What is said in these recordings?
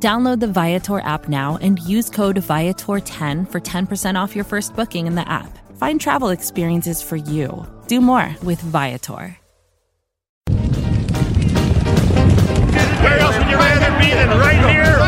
Download the Viator app now and use code Viator10 for 10% off your first booking in the app. Find travel experiences for you. Do more with Viator. Where else would you rather be than right here,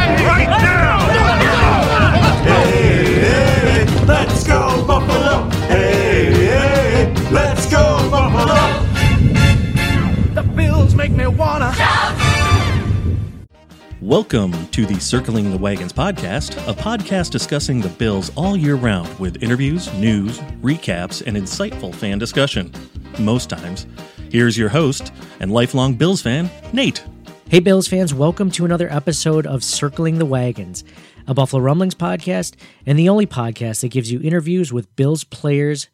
Welcome to the Circling the Wagons podcast, a podcast discussing the Bills all year round with interviews, news, recaps, and insightful fan discussion. Most times. Here's your host and lifelong Bills fan, Nate. Hey, Bills fans, welcome to another episode of Circling the Wagons, a Buffalo Rumblings podcast, and the only podcast that gives you interviews with Bills players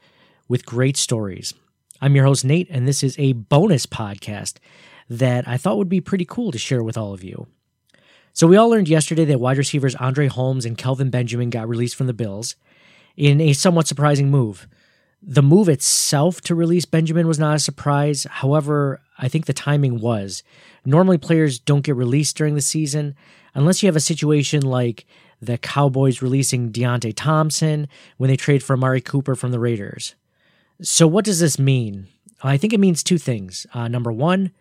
with great stories. I'm your host, Nate, and this is a bonus podcast that I thought would be pretty cool to share with all of you. So, we all learned yesterday that wide receivers Andre Holmes and Kelvin Benjamin got released from the Bills in a somewhat surprising move. The move itself to release Benjamin was not a surprise. However, I think the timing was. Normally, players don't get released during the season unless you have a situation like the Cowboys releasing Deonte Thompson when they trade for Amari Cooper from the Raiders. So, what does this mean? I think it means two things. Uh, number one,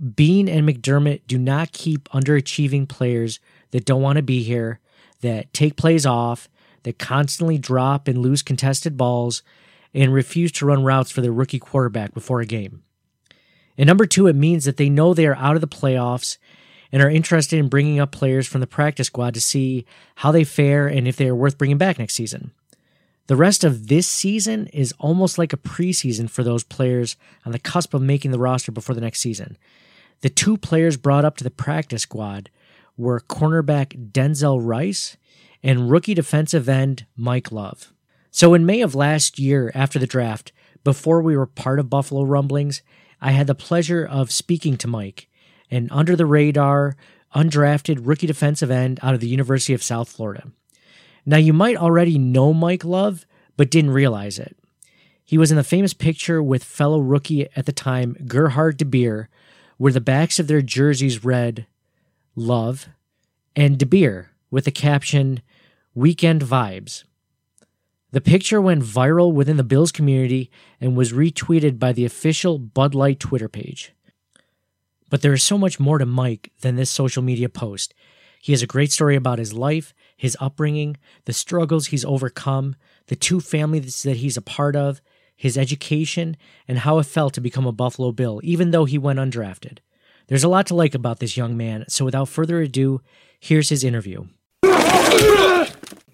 Beane and McDermott do not keep underachieving players that don't want to be here, that take plays off, that constantly drop and lose contested balls, and refuse to run routes for their rookie quarterback before a game. And number two, it means that they know they are out of the playoffs and are interested in bringing up players from the practice squad to see how they fare and if they are worth bringing back next season. The rest of this season is almost like a preseason for those players on the cusp of making the roster before the next season. The two players brought up to the practice squad were cornerback Denzel Rice and rookie defensive end Mike Love. So, in May of last year, after the draft, before we were part of Buffalo Rumblings, I had the pleasure of speaking to Mike, an under the radar, undrafted rookie defensive end out of the University of South Florida. Now, you might already know Mike Love, but didn't realize it. He was in the famous picture with fellow rookie at the time, Gerhard DeBeer, where the backs of their jerseys read Love and DeBeer with the caption Weekend Vibes. The picture went viral within the Bills community and was retweeted by the official Bud Light Twitter page. But there is so much more to Mike than this social media post. He has a great story about his life, his upbringing, the struggles he's overcome, the two families that he's a part of, his education, and how it felt to become a Buffalo Bill, even though he went undrafted. There's a lot to like about this young man, so without further ado, here's his interview.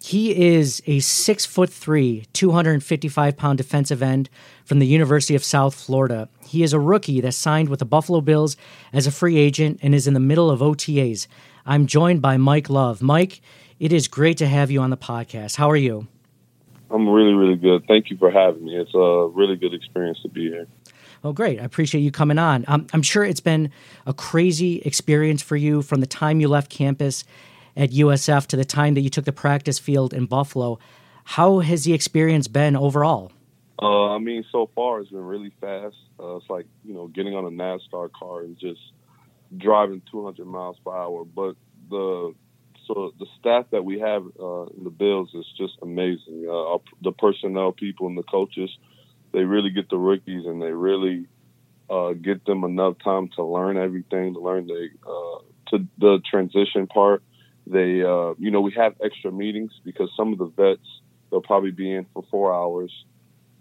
He is a six foot three, 255 pound defensive end from the University of South Florida. He is a rookie that signed with the Buffalo Bills as a free agent and is in the middle of OTAs. I'm joined by Mike Love. Mike, it is great to have you on the podcast. How are you? I'm really, really good. Thank you for having me. It's a really good experience to be here. Well, great. I appreciate you coming on. Um, I'm sure it's been a crazy experience for you from the time you left campus at USF to the time that you took the practice field in Buffalo. How has the experience been overall? Uh, I mean, so far it's been really fast. Uh, it's like you know getting on a NASCAR car and just driving 200 miles per hour. But the so the staff that we have uh, in the Bills is just amazing. Uh, the personnel people and the coaches, they really get the rookies and they really uh, get them enough time to learn everything, to learn the uh, to the transition part. They, uh, you know, we have extra meetings because some of the vets they'll probably be in for four hours,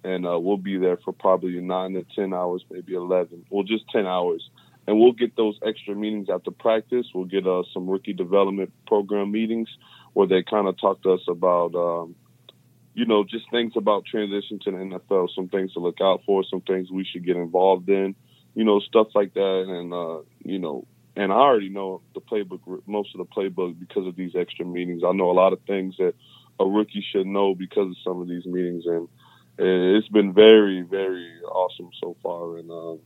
and uh, we'll be there for probably nine to ten hours, maybe eleven, well, just ten hours. And we'll get those extra meetings after practice. We'll get uh, some rookie development program meetings where they kind of talk to us about, um, you know, just things about transition to the NFL, some things to look out for, some things we should get involved in, you know, stuff like that. And, uh, you know, and I already know the playbook, most of the playbook because of these extra meetings. I know a lot of things that a rookie should know because of some of these meetings, and it's been very, very awesome so far, and um,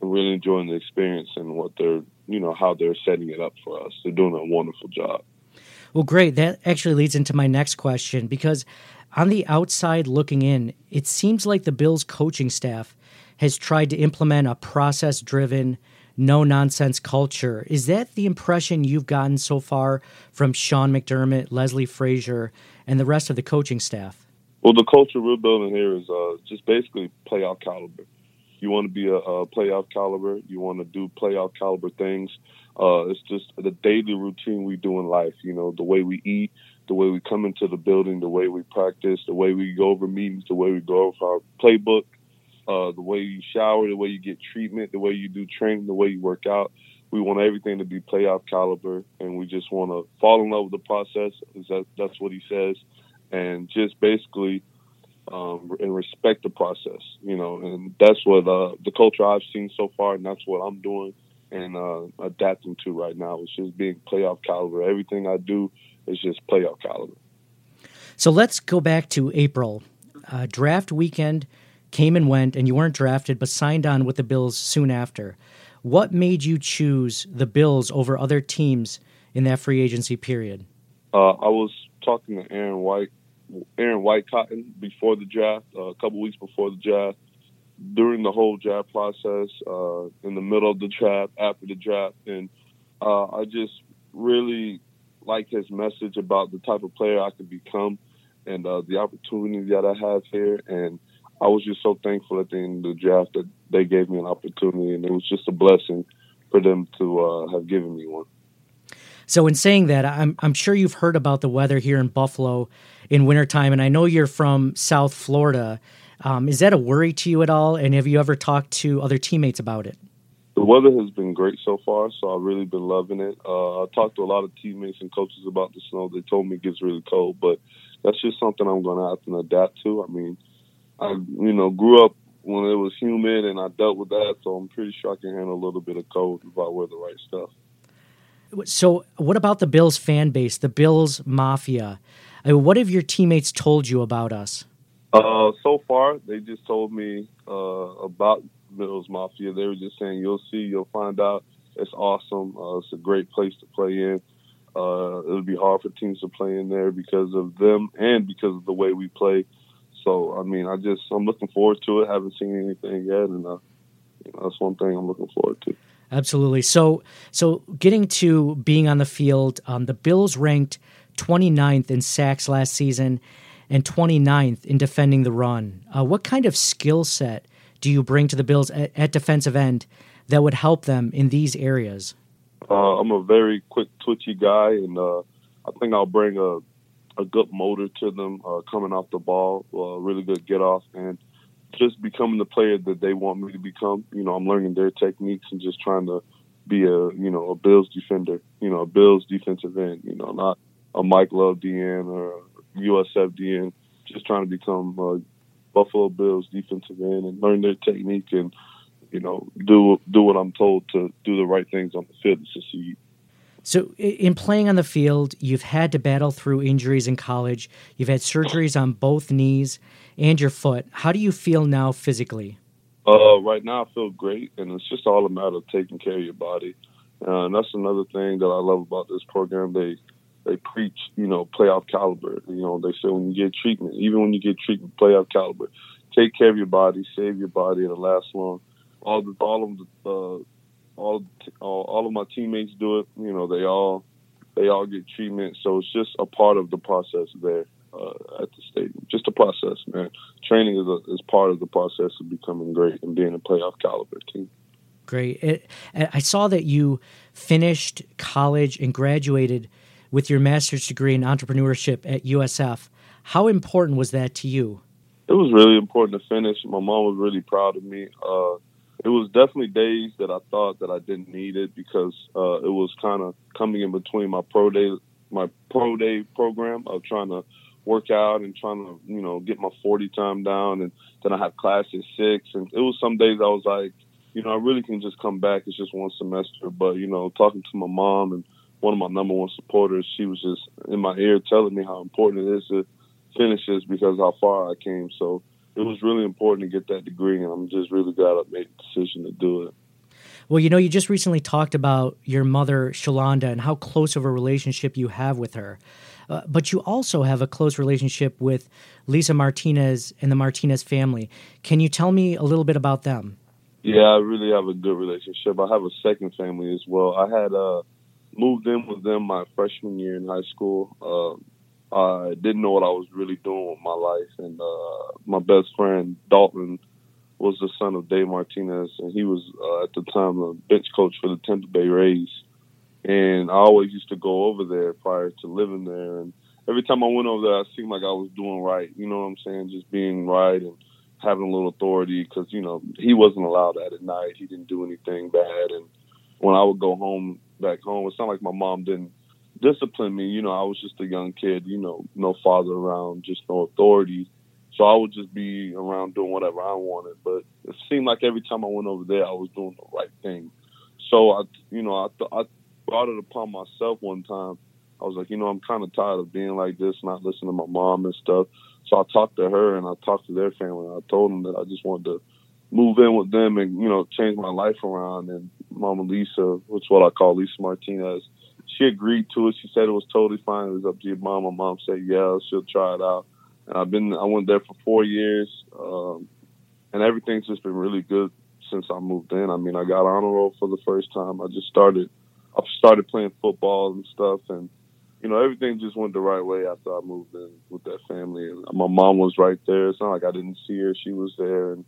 Really enjoying the experience and what they're, you know, how they're setting it up for us. They're doing a wonderful job. Well, great. That actually leads into my next question because on the outside looking in, it seems like the Bills coaching staff has tried to implement a process driven, no nonsense culture. Is that the impression you've gotten so far from Sean McDermott, Leslie Frazier, and the rest of the coaching staff? Well, the culture we're building here is uh, just basically playoff caliber. You want to be a, a playoff caliber. You want to do playoff caliber things. Uh, it's just the daily routine we do in life. You know, the way we eat, the way we come into the building, the way we practice, the way we go over meetings, the way we go over our playbook, uh, the way you shower, the way you get treatment, the way you do training, the way you work out. We want everything to be playoff caliber, and we just want to fall in love with the process. That, that's what he says, and just basically um, and respect the process. You know, and that's what uh, the culture I've seen so far, and that's what I'm doing and uh, adapting to right now. It's just being playoff caliber. Everything I do is just playoff caliber. So let's go back to April. Uh, draft weekend came and went, and you weren't drafted, but signed on with the Bills soon after. What made you choose the Bills over other teams in that free agency period? Uh, I was talking to Aaron White, Aaron Whitecotton before the draft, uh, a couple weeks before the draft, during the whole draft process, uh, in the middle of the draft, after the draft, and uh, I just really like his message about the type of player I could become and uh, the opportunity that I have here. And I was just so thankful at the end of the draft that they gave me an opportunity, and it was just a blessing for them to uh, have given me one. So, in saying that, I'm I'm sure you've heard about the weather here in Buffalo in wintertime, and I know you're from South Florida. Um, is that a worry to you at all? And have you ever talked to other teammates about it? The weather has been great so far, so I've really been loving it. Uh, I talked to a lot of teammates and coaches about the snow. They told me it gets really cold, but that's just something I'm going to have to adapt to. I mean, I you know grew up when it was humid, and I dealt with that, so I'm pretty sure I can handle a little bit of cold if I wear the right stuff. So, what about the Bills fan base, the Bills Mafia? I mean, what have your teammates told you about us? Uh, so far, they just told me uh, about Bills Mafia. They were just saying, "You'll see, you'll find out. It's awesome. Uh, it's a great place to play in. Uh, it'll be hard for teams to play in there because of them and because of the way we play. So, I mean, I just I'm looking forward to it. Haven't seen anything yet, and uh, you know, that's one thing I'm looking forward to. Absolutely. So, so getting to being on the field, um, the Bills ranked 29th in sacks last season and 29th in defending the run. Uh, what kind of skill set do you bring to the Bills at, at defensive end that would help them in these areas? Uh, I'm a very quick, twitchy guy, and uh, I think I'll bring a a good motor to them uh, coming off the ball, a really good get off, and just becoming the player that they want me to become. You know, I'm learning their techniques and just trying to be a you know a Bills defender, you know, a Bills defensive end. You know, not a Mike Love DN or USF DN, just trying to become a Buffalo Bills defensive end and learn their technique and you know do do what I'm told to do the right things on the field to succeed. So, in playing on the field, you've had to battle through injuries in college. You've had surgeries on both knees and your foot. How do you feel now physically? Uh, right now, I feel great, and it's just all a matter of taking care of your body. Uh, and that's another thing that I love about this program. They they preach, you know, playoff caliber. You know, they say when you get treatment, even when you get treatment, playoff caliber. Take care of your body, save your body, it'll last long. All the all of the uh, all, all all of my teammates do it. You know, they all they all get treatment, so it's just a part of the process there uh, at the stadium. Just a process, man. Training is a, is part of the process of becoming great and being a playoff caliber team. Great. It, I saw that you finished college and graduated with your master's degree in entrepreneurship at USF. How important was that to you? It was really important to finish. My mom was really proud of me. Uh, it was definitely days that I thought that I didn't need it because uh, it was kind of coming in between my pro day, my pro day program of trying to work out and trying to you know get my 40 time down, and then I had class at six, and it was some days I was like, you know, I really can just come back. It's just one semester, but you know, talking to my mom and one of my number one supporters. She was just in my ear telling me how important it is to finish this because how far I came. So it was really important to get that degree, and I'm just really glad I made the decision to do it. Well, you know, you just recently talked about your mother, Shalonda, and how close of a relationship you have with her. Uh, but you also have a close relationship with Lisa Martinez and the Martinez family. Can you tell me a little bit about them? Yeah, I really have a good relationship. I have a second family as well. I had uh, moved in with them my freshman year in high school. Uh, I didn't know what I was really doing with my life, and uh, my best friend Dalton was the son of Dave Martinez, and he was uh, at the time a bench coach for the Tampa Bay Rays. And I always used to go over there prior to living there, and every time I went over there, I seemed like I was doing right. You know what I'm saying? Just being right and having a little authority because you know he wasn't allowed that at night. He didn't do anything bad, and when I would go home back home, it's not like my mom didn't discipline me. You know, I was just a young kid. You know, no father around, just no authority so I would just be around doing whatever I wanted. But it seemed like every time I went over there, I was doing the right thing. So I, you know, I, th- I brought it upon myself one time. I was like, you know, I'm kind of tired of being like this, not listening to my mom and stuff. So I talked to her and I talked to their family. I told them that I just wanted to move in with them and, you know, change my life around. And Mama Lisa, which is what I call Lisa Martinez, she agreed to it. She said it was totally fine. It was up to your mom. My mom said, yeah, she'll try it out. And I've been I went there for four years, um, and everything's just been really good since I moved in. I mean, I got honor roll for the first time. I just started I started playing football and stuff, and you know everything just went the right way after I moved in with that family. And my mom was right there. It's not like I didn't see her; she was there, and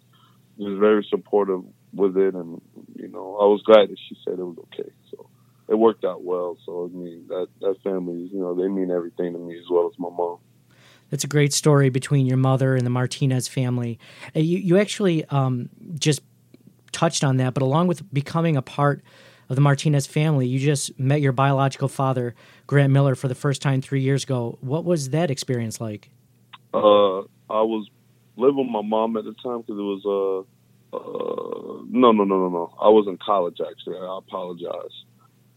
was very supportive with it. And you know, I was glad that she said it was okay. So it worked out well. So I mean, that that family, you know, they mean everything to me as well as my mom. That's a great story between your mother and the Martinez family. Uh, you, you actually um, just touched on that, but along with becoming a part of the Martinez family, you just met your biological father, Grant Miller, for the first time three years ago. What was that experience like? Uh, I was living with my mom at the time because it was uh, uh, no, no, no, no, no. I was in college actually. I apologize.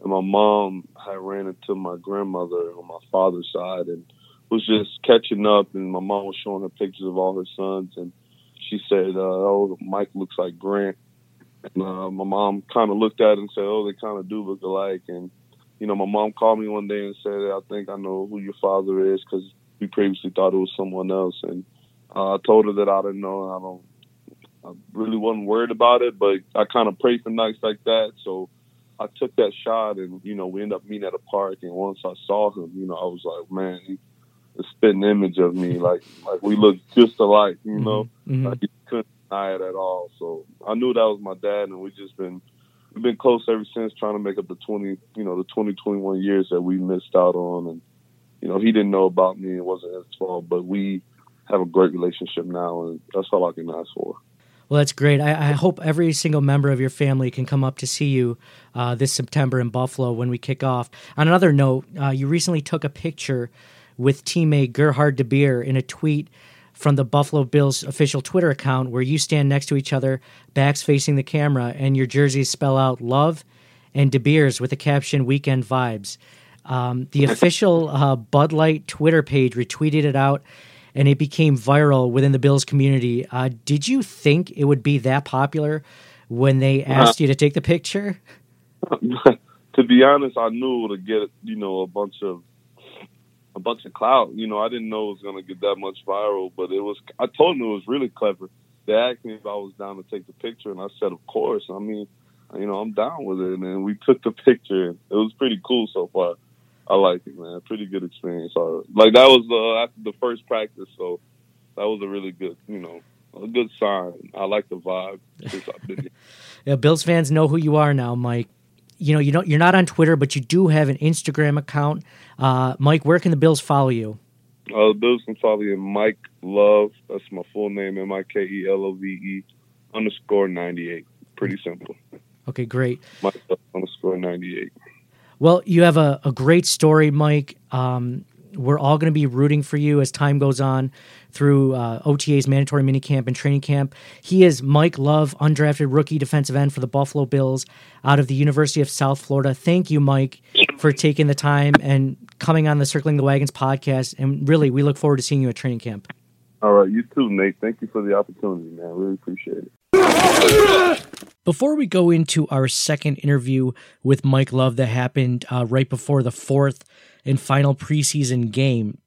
And my mom had ran into my grandmother on my father's side, and was just catching up, and my mom was showing her pictures of all her sons, and she said, uh, "Oh, Mike looks like Grant." And uh, my mom kind of looked at it and said, "Oh, they kind of do look alike." And you know, my mom called me one day and said, "I think I know who your father is because we previously thought it was someone else." And uh, I told her that I didn't know. I don't. I really wasn't worried about it, but I kind of prayed for nights like that. So I took that shot, and you know, we ended up meeting at a park. And once I saw him, you know, I was like, man, he, a spitting image of me. Like like we look just alike, you know. Mm-hmm. Like he couldn't deny it at all. So I knew that was my dad, and we just been we've been close ever since, trying to make up the twenty you know the twenty twenty one years that we missed out on. And you know he didn't know about me; it wasn't his fault. But we have a great relationship now, and that's all I can ask for. Well, that's great. I, I, hope every single member of your family can come up to see you uh, this September in Buffalo when we kick off. On another note, uh, you recently took a picture with teammate Gerhard DeBeer in a tweet from the Buffalo Bills official Twitter account where you stand next to each other, backs facing the camera, and your jerseys spell out love and DeBeers with the caption weekend vibes. Um, the official uh, Bud Light Twitter page retweeted it out and it became viral within the Bills community. Uh, did you think it would be that popular when they uh-huh. asked you to take the picture? to be honest, I knew to get you know a bunch of a bunch of clout. You know, I didn't know it was going to get that much viral, but it was. I told them it was really clever. They asked me if I was down to take the picture, and I said, of course. I mean, you know, I'm down with it, and we took the picture. It was pretty cool so far. I like it, man. Pretty good experience. like that was uh, after the first practice, so that was a really good, you know, a good sign. I like the vibe since I've been here. yeah, Bills fans know who you are now, Mike you know, you don't you're not on Twitter, but you do have an Instagram account. Uh, Mike, where can the Bills follow you? Uh, the Bills can follow you, Mike Love. That's my full name, M I K E L O V E underscore ninety eight. Pretty simple. Okay, great. Mike underscore ninety eight. Well, you have a, a great story, Mike. Um, we're all going to be rooting for you as time goes on through uh, OTA's mandatory minicamp and training camp. He is Mike Love, undrafted rookie defensive end for the Buffalo Bills out of the University of South Florida. Thank you, Mike. for taking the time and coming on the Circling the Wagons podcast. And really, we look forward to seeing you at training camp. All right, you too, Nate. Thank you for the opportunity, man. Really appreciate it. Before we go into our second interview with Mike Love that happened uh, right before the fourth and final preseason game,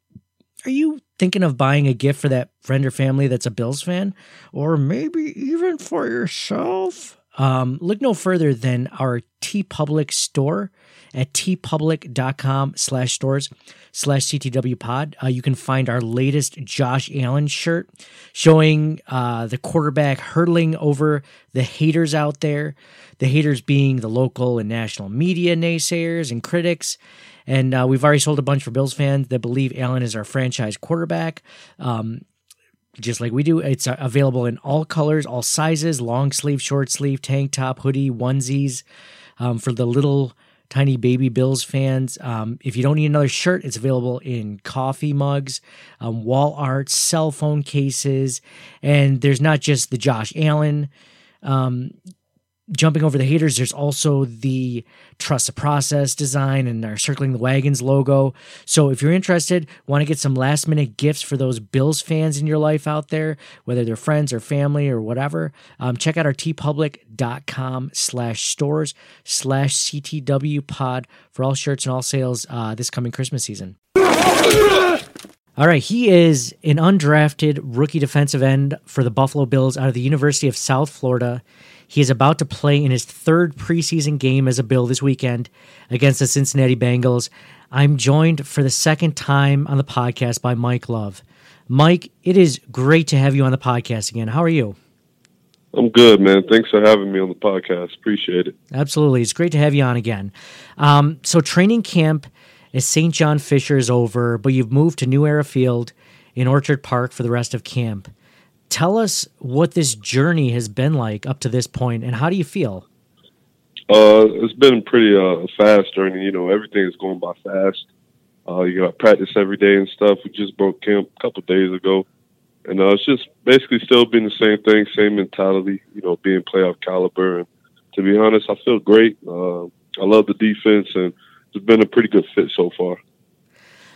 are you thinking of buying a gift for that friend or family that's a Bills fan? Or maybe even for yourself? Um, look no further than our TeePublic store at teepublic.com slash stores slash CTW pod. Uh, you can find our latest Josh Allen shirt showing uh, the quarterback hurtling over the haters out there. The haters being the local and national media naysayers and critics. And uh, we've already sold a bunch for Bills fans that believe Allen is our franchise quarterback. Um, just like we do. It's uh, available in all colors, all sizes long sleeve, short sleeve, tank top, hoodie, onesies um, for the little tiny baby Bills fans. Um, if you don't need another shirt, it's available in coffee mugs, um, wall art, cell phone cases, and there's not just the Josh Allen um, jumping over the haters, there's also the Trust the Process design and our Circling the Wagons logo. So if you're interested, want to get some last minute gifts for those Bills fans in your life out there, whether they're friends or family or whatever, um, check out our teepublic.com slash stores slash CTW pod for all shirts and all sales uh, this coming Christmas season. All right, he is an undrafted rookie defensive end for the Buffalo Bills out of the University of South Florida. He is about to play in his third preseason game as a Bill this weekend against the Cincinnati Bengals. I'm joined for the second time on the podcast by Mike Love. Mike, it is great to have you on the podcast again. How are you? I'm good, man. Thanks for having me on the podcast. Appreciate it. Absolutely. It's great to have you on again. Um, so, training camp at St. John Fisher is over, but you've moved to New Era Field in Orchard Park for the rest of camp. Tell us what this journey has been like up to this point, and how do you feel? Uh, it's been pretty uh, fast journey. You know, everything is going by fast. Uh, you got practice every day and stuff. We just broke camp a couple days ago, and uh, it's just basically still being the same thing, same mentality. You know, being playoff caliber. And to be honest, I feel great. Uh, I love the defense, and it's been a pretty good fit so far.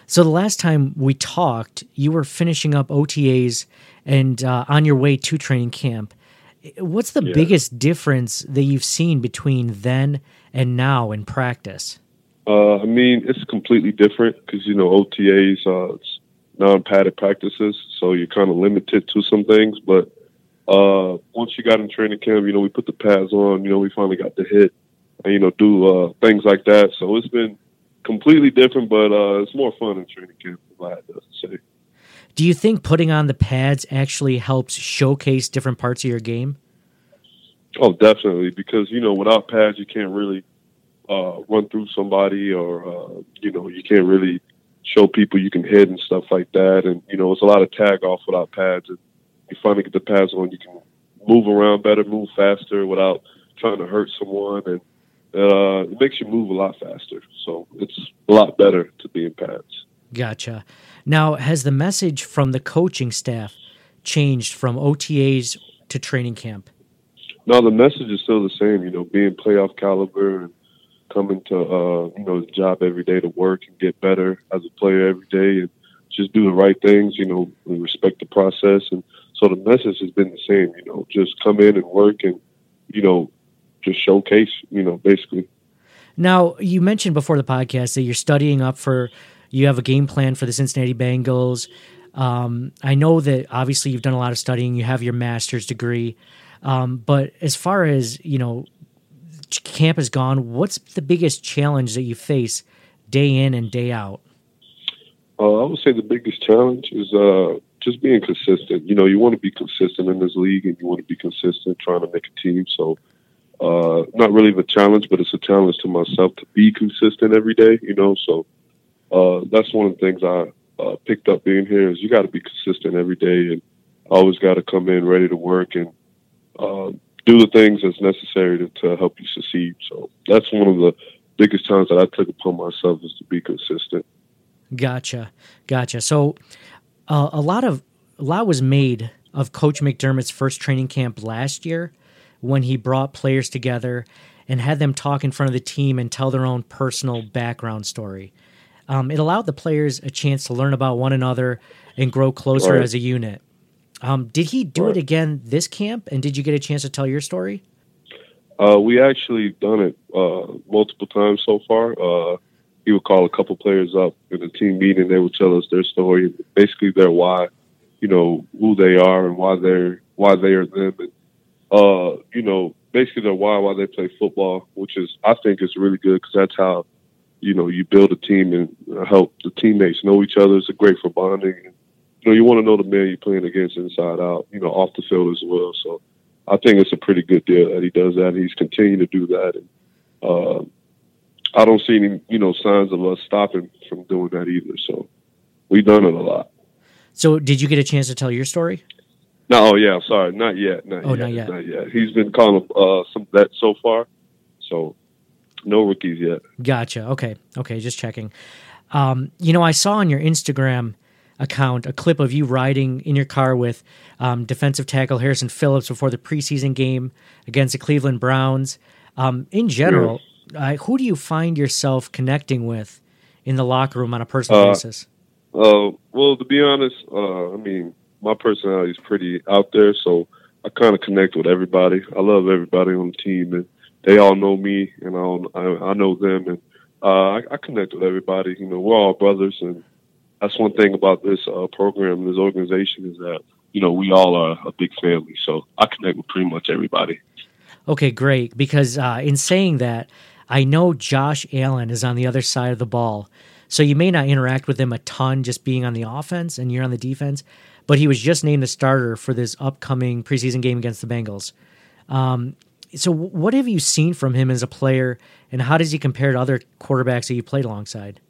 So the last time we talked, you were finishing up OTAs and uh, on your way to training camp. What's the Yeah. biggest difference that you've seen between then and now in practice? Uh, I mean, it's completely different because you know OTAs, uh, it's non-padded practices, so you're kind of limited to some things. But uh, once you got in training camp, you know we put the pads on. You know we finally got to hit and you know do uh, things like that. So it's been completely different, but uh, it's more fun in training camp. If I had to say. Do you think putting on the pads actually helps showcase different parts of your game? Oh, definitely, because you know without pads you can't really uh, run through somebody, or uh, you know you can't really show people you can hit and stuff like that. And you know it's a lot of tag off without pads. And you finally get the pads on, you can move around better, move faster without trying to hurt someone, and uh, it makes you move a lot faster. So it's a lot better to be in pads. Gotcha. Now, has the message from the coaching staff changed from OTAs to training camp? No, the message is still the same. You know, being playoff caliber and coming to uh, you know the job every day to work and get better as a player every day and just do the right things. You know, respect the process. And so the message has been the same. You know, just come in and work and you know just showcase. You know, basically. Now, you mentioned before the podcast that you're studying up for, you have a game plan for the Cincinnati Bengals. Um, I know that obviously you've done a lot of studying, you have your master's degree. Um, but as far as, you know, camp has gone, what's the biggest challenge that you face day in and day out? Uh, I would say the biggest challenge is uh, just being consistent. You know, you want to be consistent in this league, and you want to be consistent trying to make a team. So, uh, not really a challenge, but it's a challenge to myself to be consistent every day. You know, so uh, that's one of the things I uh, picked up being here is you got to be consistent every day, and always got to come in ready to work and uh, do the things that's necessary to, to help you succeed. So that's one of the biggest challenges that I took upon myself is to be consistent. Gotcha, gotcha. So, uh, a lot of a lot was made of Coach McDermott's first training camp last year when he brought players together and had them talk in front of the team and tell their own personal background story. Um, it allowed the players a chance to learn about one another and grow closer Right. as a unit. Um, did he do it again this camp? And did you get a chance to tell your story? Uh, we actually done it uh, multiple times so far. Uh, he would call a couple players up in a team meeting. They would tell us their story, basically their why, you know, who they are and why they're why they are them, and uh, you know, basically their why why they play football, which is I think is really good because that's how you know you build a team and help the teammates know each other. It's great for bonding. You know, you want to know the man you're playing against inside out. You know, off the field as well. So. I think it's a pretty good deal that he does that. He's continuing to do that, and uh, I don't see any, you know, signs of us stopping from doing that either. So we've done it a lot. So, did you get a chance to tell your story? No, oh yeah, sorry, not yet, not Oh, yet, not yet. not yet. He's been calling uh, some that so far, so no rookies yet. Gotcha. Okay. Okay. Just checking. Um, you know, I saw on your Instagram account a clip of you riding in your car with um, defensive tackle Harrison Phillips before the preseason game against the Cleveland Browns. Um, in general, uh, who do you find yourself connecting with in the locker room on a personal Uh, basis? Uh, well, to be honest, uh, I mean, my personality is pretty out there, so I kind of connect with everybody. I love everybody on the team, and they all know me, and I I, I know them, and uh, I, I connect with everybody. You know, we're all brothers, and that's one thing about this uh, program, this organization, is that you know we all are a big family. So I connect with pretty much everybody. Okay, great. Because uh, in saying that, I know Josh Allen is on the other side of the ball. So you may not interact with him a ton just being on the offense and you're on the defense, but he was just named the starter for this upcoming preseason game against the Bengals. Um, so, what have you seen from him as a player, and how does he compare to other quarterbacks that you played alongside?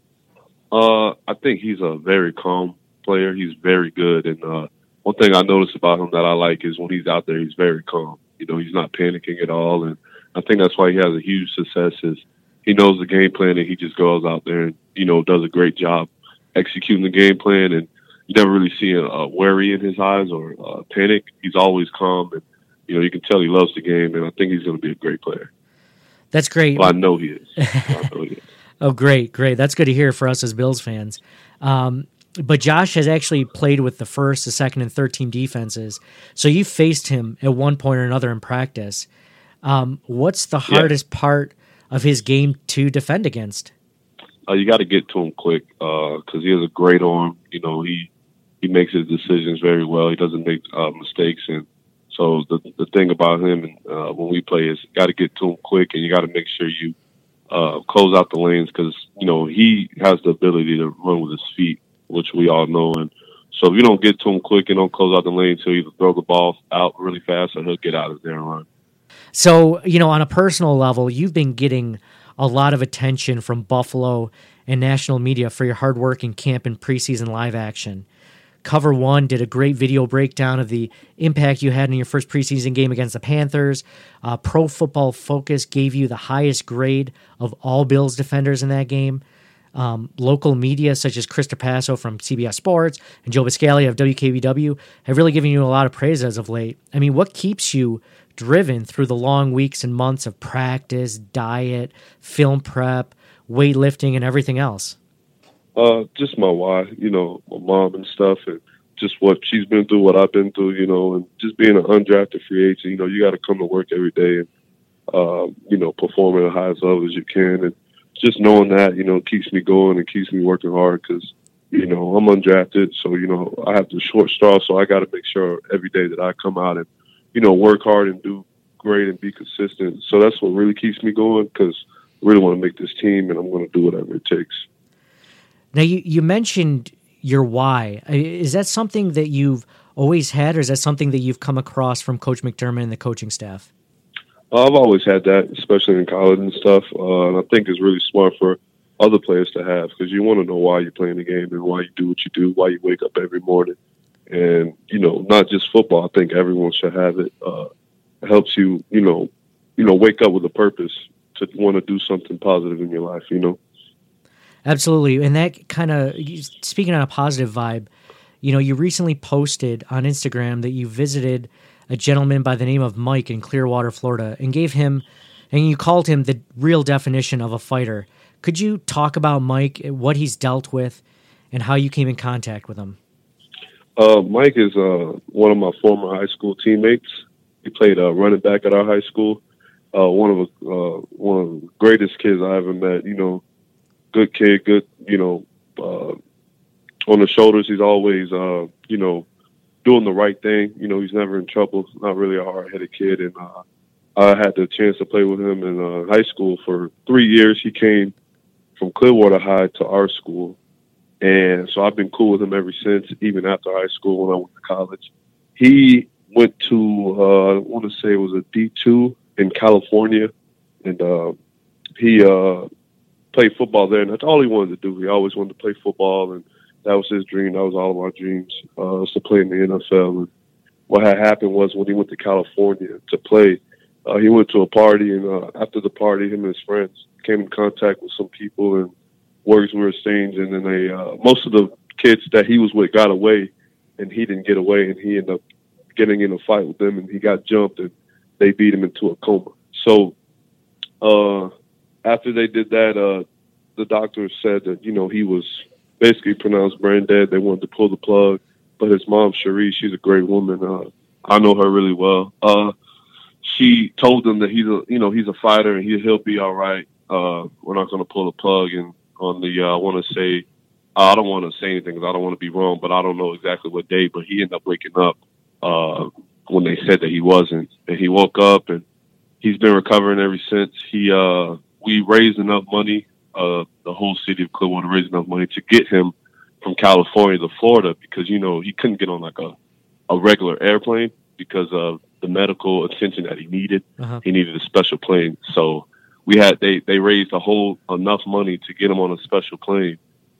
Uh, I think he's a very calm player. He's very good, and uh, one thing I notice about him that I like is when he's out there, he's very calm. You know, he's not panicking at all, and I think that's why he has a huge success. Is he knows the game plan and he just goes out there and you know does a great job executing the game plan, and you never really see a, worry in his eyes or uh, panic. He's always calm, and you know you can tell he loves the game, and I think he's going to be a great player. That's great. Well, I know he is. Know he is. Oh, great, great. That's good to hear for us as Bills fans. Um, but Josh has actually played with the first, the second, and third team defenses. So you faced him at one point or another in practice. Um, what's the Yeah. hardest part of his game to defend against? uh, you got to get to him quick because he has a great arm. You know, he he makes his decisions very well. He doesn't make uh, mistakes, and so the the thing about him and uh, when we play is you got to get to him quick, and you got to make sure you uh, close out the lanes because you know he has the ability to run with his feet, which we all know. And so if you don't get to him quick and don't close out the lanes, he'll either throw the ball out really fast or he'll get out of there and run. So, you know, on a personal level, you've been getting a lot of attention from Buffalo and national media for your hard work in camp and preseason live action. Cover One did a great video breakdown of the impact you had in your first preseason game against the Panthers. Uh, Pro Football Focus gave you the highest grade of all Bills defenders in that game. Um, local media such as Chris Passo from CBS Sports and Joe Buscaglia of WKBW have really given you a lot of praise as of late. I mean, what keeps you driven through the long weeks and months of practice, diet, film prep, weightlifting, and everything else? Uh, just my wife, you know, my mom and stuff, and just what she's been through, what I've been through, you know, and just being an undrafted free agent, you know, you got to come to work every day and, uh, you know, perform at the highest level as you can. And just knowing that, you know, keeps me going and keeps me working hard because, you know, I'm undrafted. So, you know, I have the short straw. So I got to make sure every day that I come out and, you know, work hard and do great and be consistent. So that's what really keeps me going because I really want to make this team and I'm going to do whatever it takes. Now, you, you mentioned your why. Is that something that you've always had, or is that something that you've come across from Coach McDermott and the coaching staff? I've always had that, especially in college and stuff. Uh, and I think it's really smart for other players to have because you want to know why you're playing the game and why you do what you do, why you wake up every morning. And, you know, not just football. I think everyone should have it. Uh, it helps you, you know, you know, wake up with a purpose to want to do something positive in your life, you know? Absolutely. And that kind of, speaking on a positive vibe, you know, you recently posted on Instagram that you visited a gentleman by the name of Mike in Clearwater, Florida, and gave him and you called him the real definition of a fighter. Could you talk about Mike, what he's dealt with, and how you came in contact with him? Uh, Mike is uh, one of my former high school teammates. He played uh, running back at our high school. Uh, one of the uh, one of the greatest kids I ever met. You know, good kid, good. You know, uh, on the shoulders, he's always uh, you know doing the right thing. You know, he's never in trouble. Not really a hard headed kid, and uh, I had the chance to play with him in uh, high school for three years. He came from Clearwater High to our school, and so I've been cool with him ever since. Even after high school, when I went to college, he went to uh, I want to say it was a D two in California, and uh, he uh, played football there, and that's all he wanted to do. He always wanted to play football, and that was his dream. That was all of our dreams uh, was to play in the NFL. And what had happened was when he went to California to play, uh, he went to a party, and uh, after the party, him and his friends came in contact with some people, and words were exchanged. And then they, uh, most of the kids that he was with got away, and he didn't get away, and he ended up getting in a fight with them, and he got jumped, and they beat him into a coma. So uh, after they did that, uh, the doctor said that you know he was basically pronounced brain dead. They wanted to pull the plug, but his mom, Cherie, she's a great woman. Uh, I know her really well. Uh, she told them that he's a you know he's a fighter and he he'll be all right. Uh, we're not going to pull the plug. And on the uh, I want to say I don't want to say anything because I don't want to be wrong, but I don't know exactly what day. But he ended up waking up uh, when they said that he wasn't, and he woke up and he's been recovering ever since. He uh, we raised enough money. Uh, the whole city of Clearwater raised enough money to get him from California to Florida because you know he couldn't get on like a a regular airplane because of the medical attention that he needed. Uh-huh. He needed a special plane. So we had they they raised a whole enough money to get him on a special plane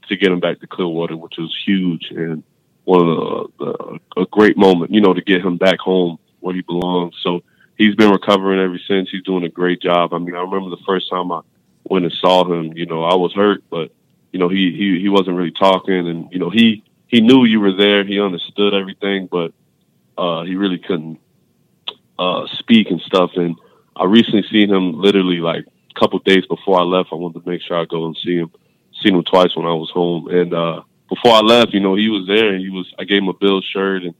to get him back to Clearwater, which was huge and one of the, the a great moment, you know, to get him back home where he belongs. So he's been recovering ever since. He's doing a great job. I mean, I remember the first time I went and saw him, you know, I was hurt, but you know, he he he wasn't really talking, and you know, he he knew you were there. He understood everything, but uh, he really couldn't uh, speak and stuff. And I recently seen him literally like a couple days before I left. I wanted to make sure I go and see him. Seen him twice when I was home, and uh, before I left, you know, he was there. And he was. I gave him a Bill shirt, and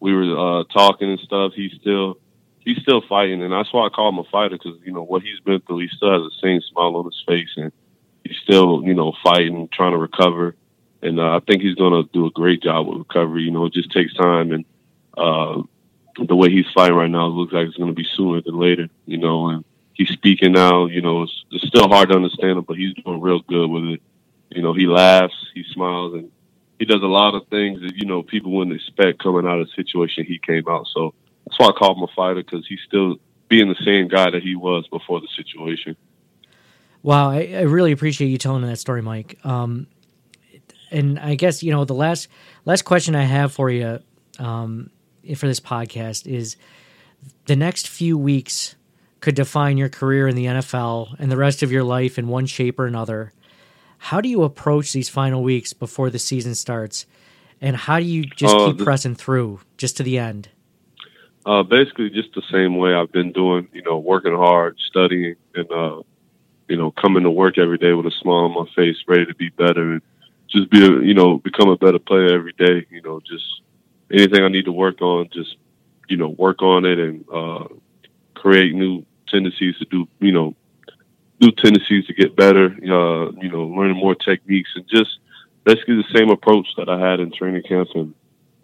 we were uh, talking and stuff. He's still he's still fighting, and that's why I call him a fighter because you know what he's been through. He still has the same smile on his face, and he's still you know fighting, trying to recover. And uh, I think he's going to do a great job with recovery. You know, it just takes time, and uh, the way he's fighting right now, it looks like it's going to be sooner than later. You know, and he's speaking now. You know, it's, it's still hard to understand him, but he's doing real good with it. You know, he laughs, he smiles, and he does a lot of things that you know people wouldn't expect coming out of the situation he came out. So that's why I call him a fighter because he's still being the same guy that he was before the situation. Wow, I, I really appreciate you telling that story, Mike. Um, and I guess you know the last last question I have for you um, for this podcast is the next few weeks could define your career in the NFL and the rest of your life in one shape or another. How do you approach these final weeks before the season starts, and how do you just Uh, keep the- pressing through just to the end? Uh, basically, just the same way I've been doing. You know, working hard, studying, and uh, you know, coming to work every day with a smile on my face, ready to be better, and just be, a, you know, become a better player every day. You know, just anything I need to work on, just you know, work on it and uh, create new tendencies to do, you know, new tendencies to get better. Uh, you know, learning more techniques and just basically the same approach that I had in training camp and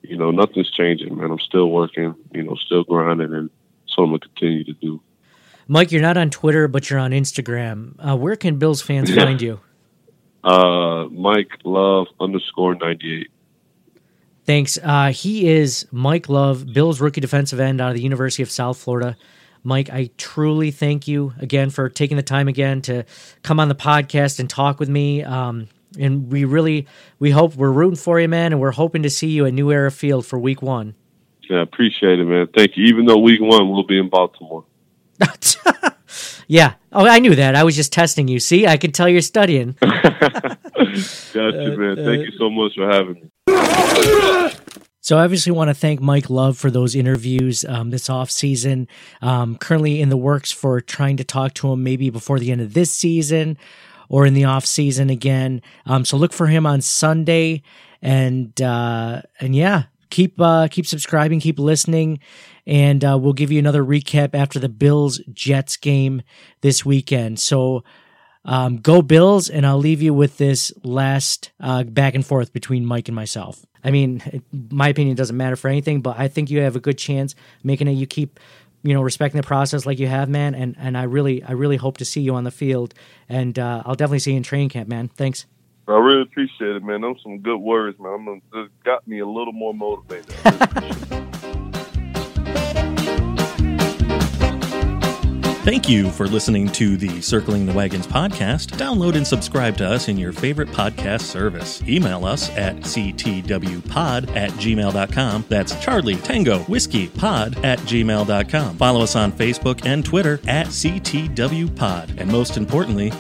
you know, nothing's changing, man. I'm still working, you know, still grinding, and so I'm gonna continue to do. Mike, you're not on Twitter, but you're on Instagram. Uh, where can Bills fans Yeah. find you? Uh, Mike Love underscore ninety eight. Thanks. Uh, he is Mike Love, Bills rookie defensive end out of the University of South Florida. Mike, I truly thank you again for taking the time again to come on the podcast and talk with me. Um, and we really, we hope we're rooting for you, man, and we're hoping to see you at New Era Field for Week One. Yeah, I appreciate it, man. Thank you. Even though week one we'll be in Baltimore. yeah. Oh, I knew that. I was just testing you. See, I can tell you're studying. Gotcha, man. Thank you so much for having me. So I obviously want to thank Mike Love for those interviews um, this off season. Um, currently in the works for trying to talk to him maybe before the end of this season or in the off season again. Um, so look for him on Sunday, and uh, and yeah, keep uh, keep subscribing, keep listening, and uh, we'll give you another recap after the Bills Jets game this weekend. So. Um, go Bills, and I'll leave you with this last uh, back and forth between Mike and myself. I mean, it, my opinion doesn't matter for anything, but I think you have a good chance making it. You keep, you know, respecting the process like you have, man. And and I really, I really hope to see you on the field, and uh, I'll definitely see you in training camp, man. Thanks. I really appreciate it, man. Those some good words, man. I'm got me a little more motivated. Thank you for listening to the Circling the Wagons podcast. Download and subscribe to us in your favorite podcast service. Email us at ctwpod at gmail.com. That's Charlie Tango Whiskey Pod at gmail.com. Follow us on Facebook and Twitter at CTWPod. And most importantly,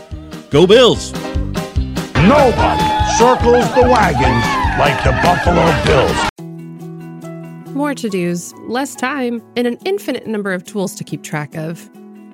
go Bills! Nobody circles the wagons like the Buffalo Bills. More to dos, less time, and an infinite number of tools to keep track of.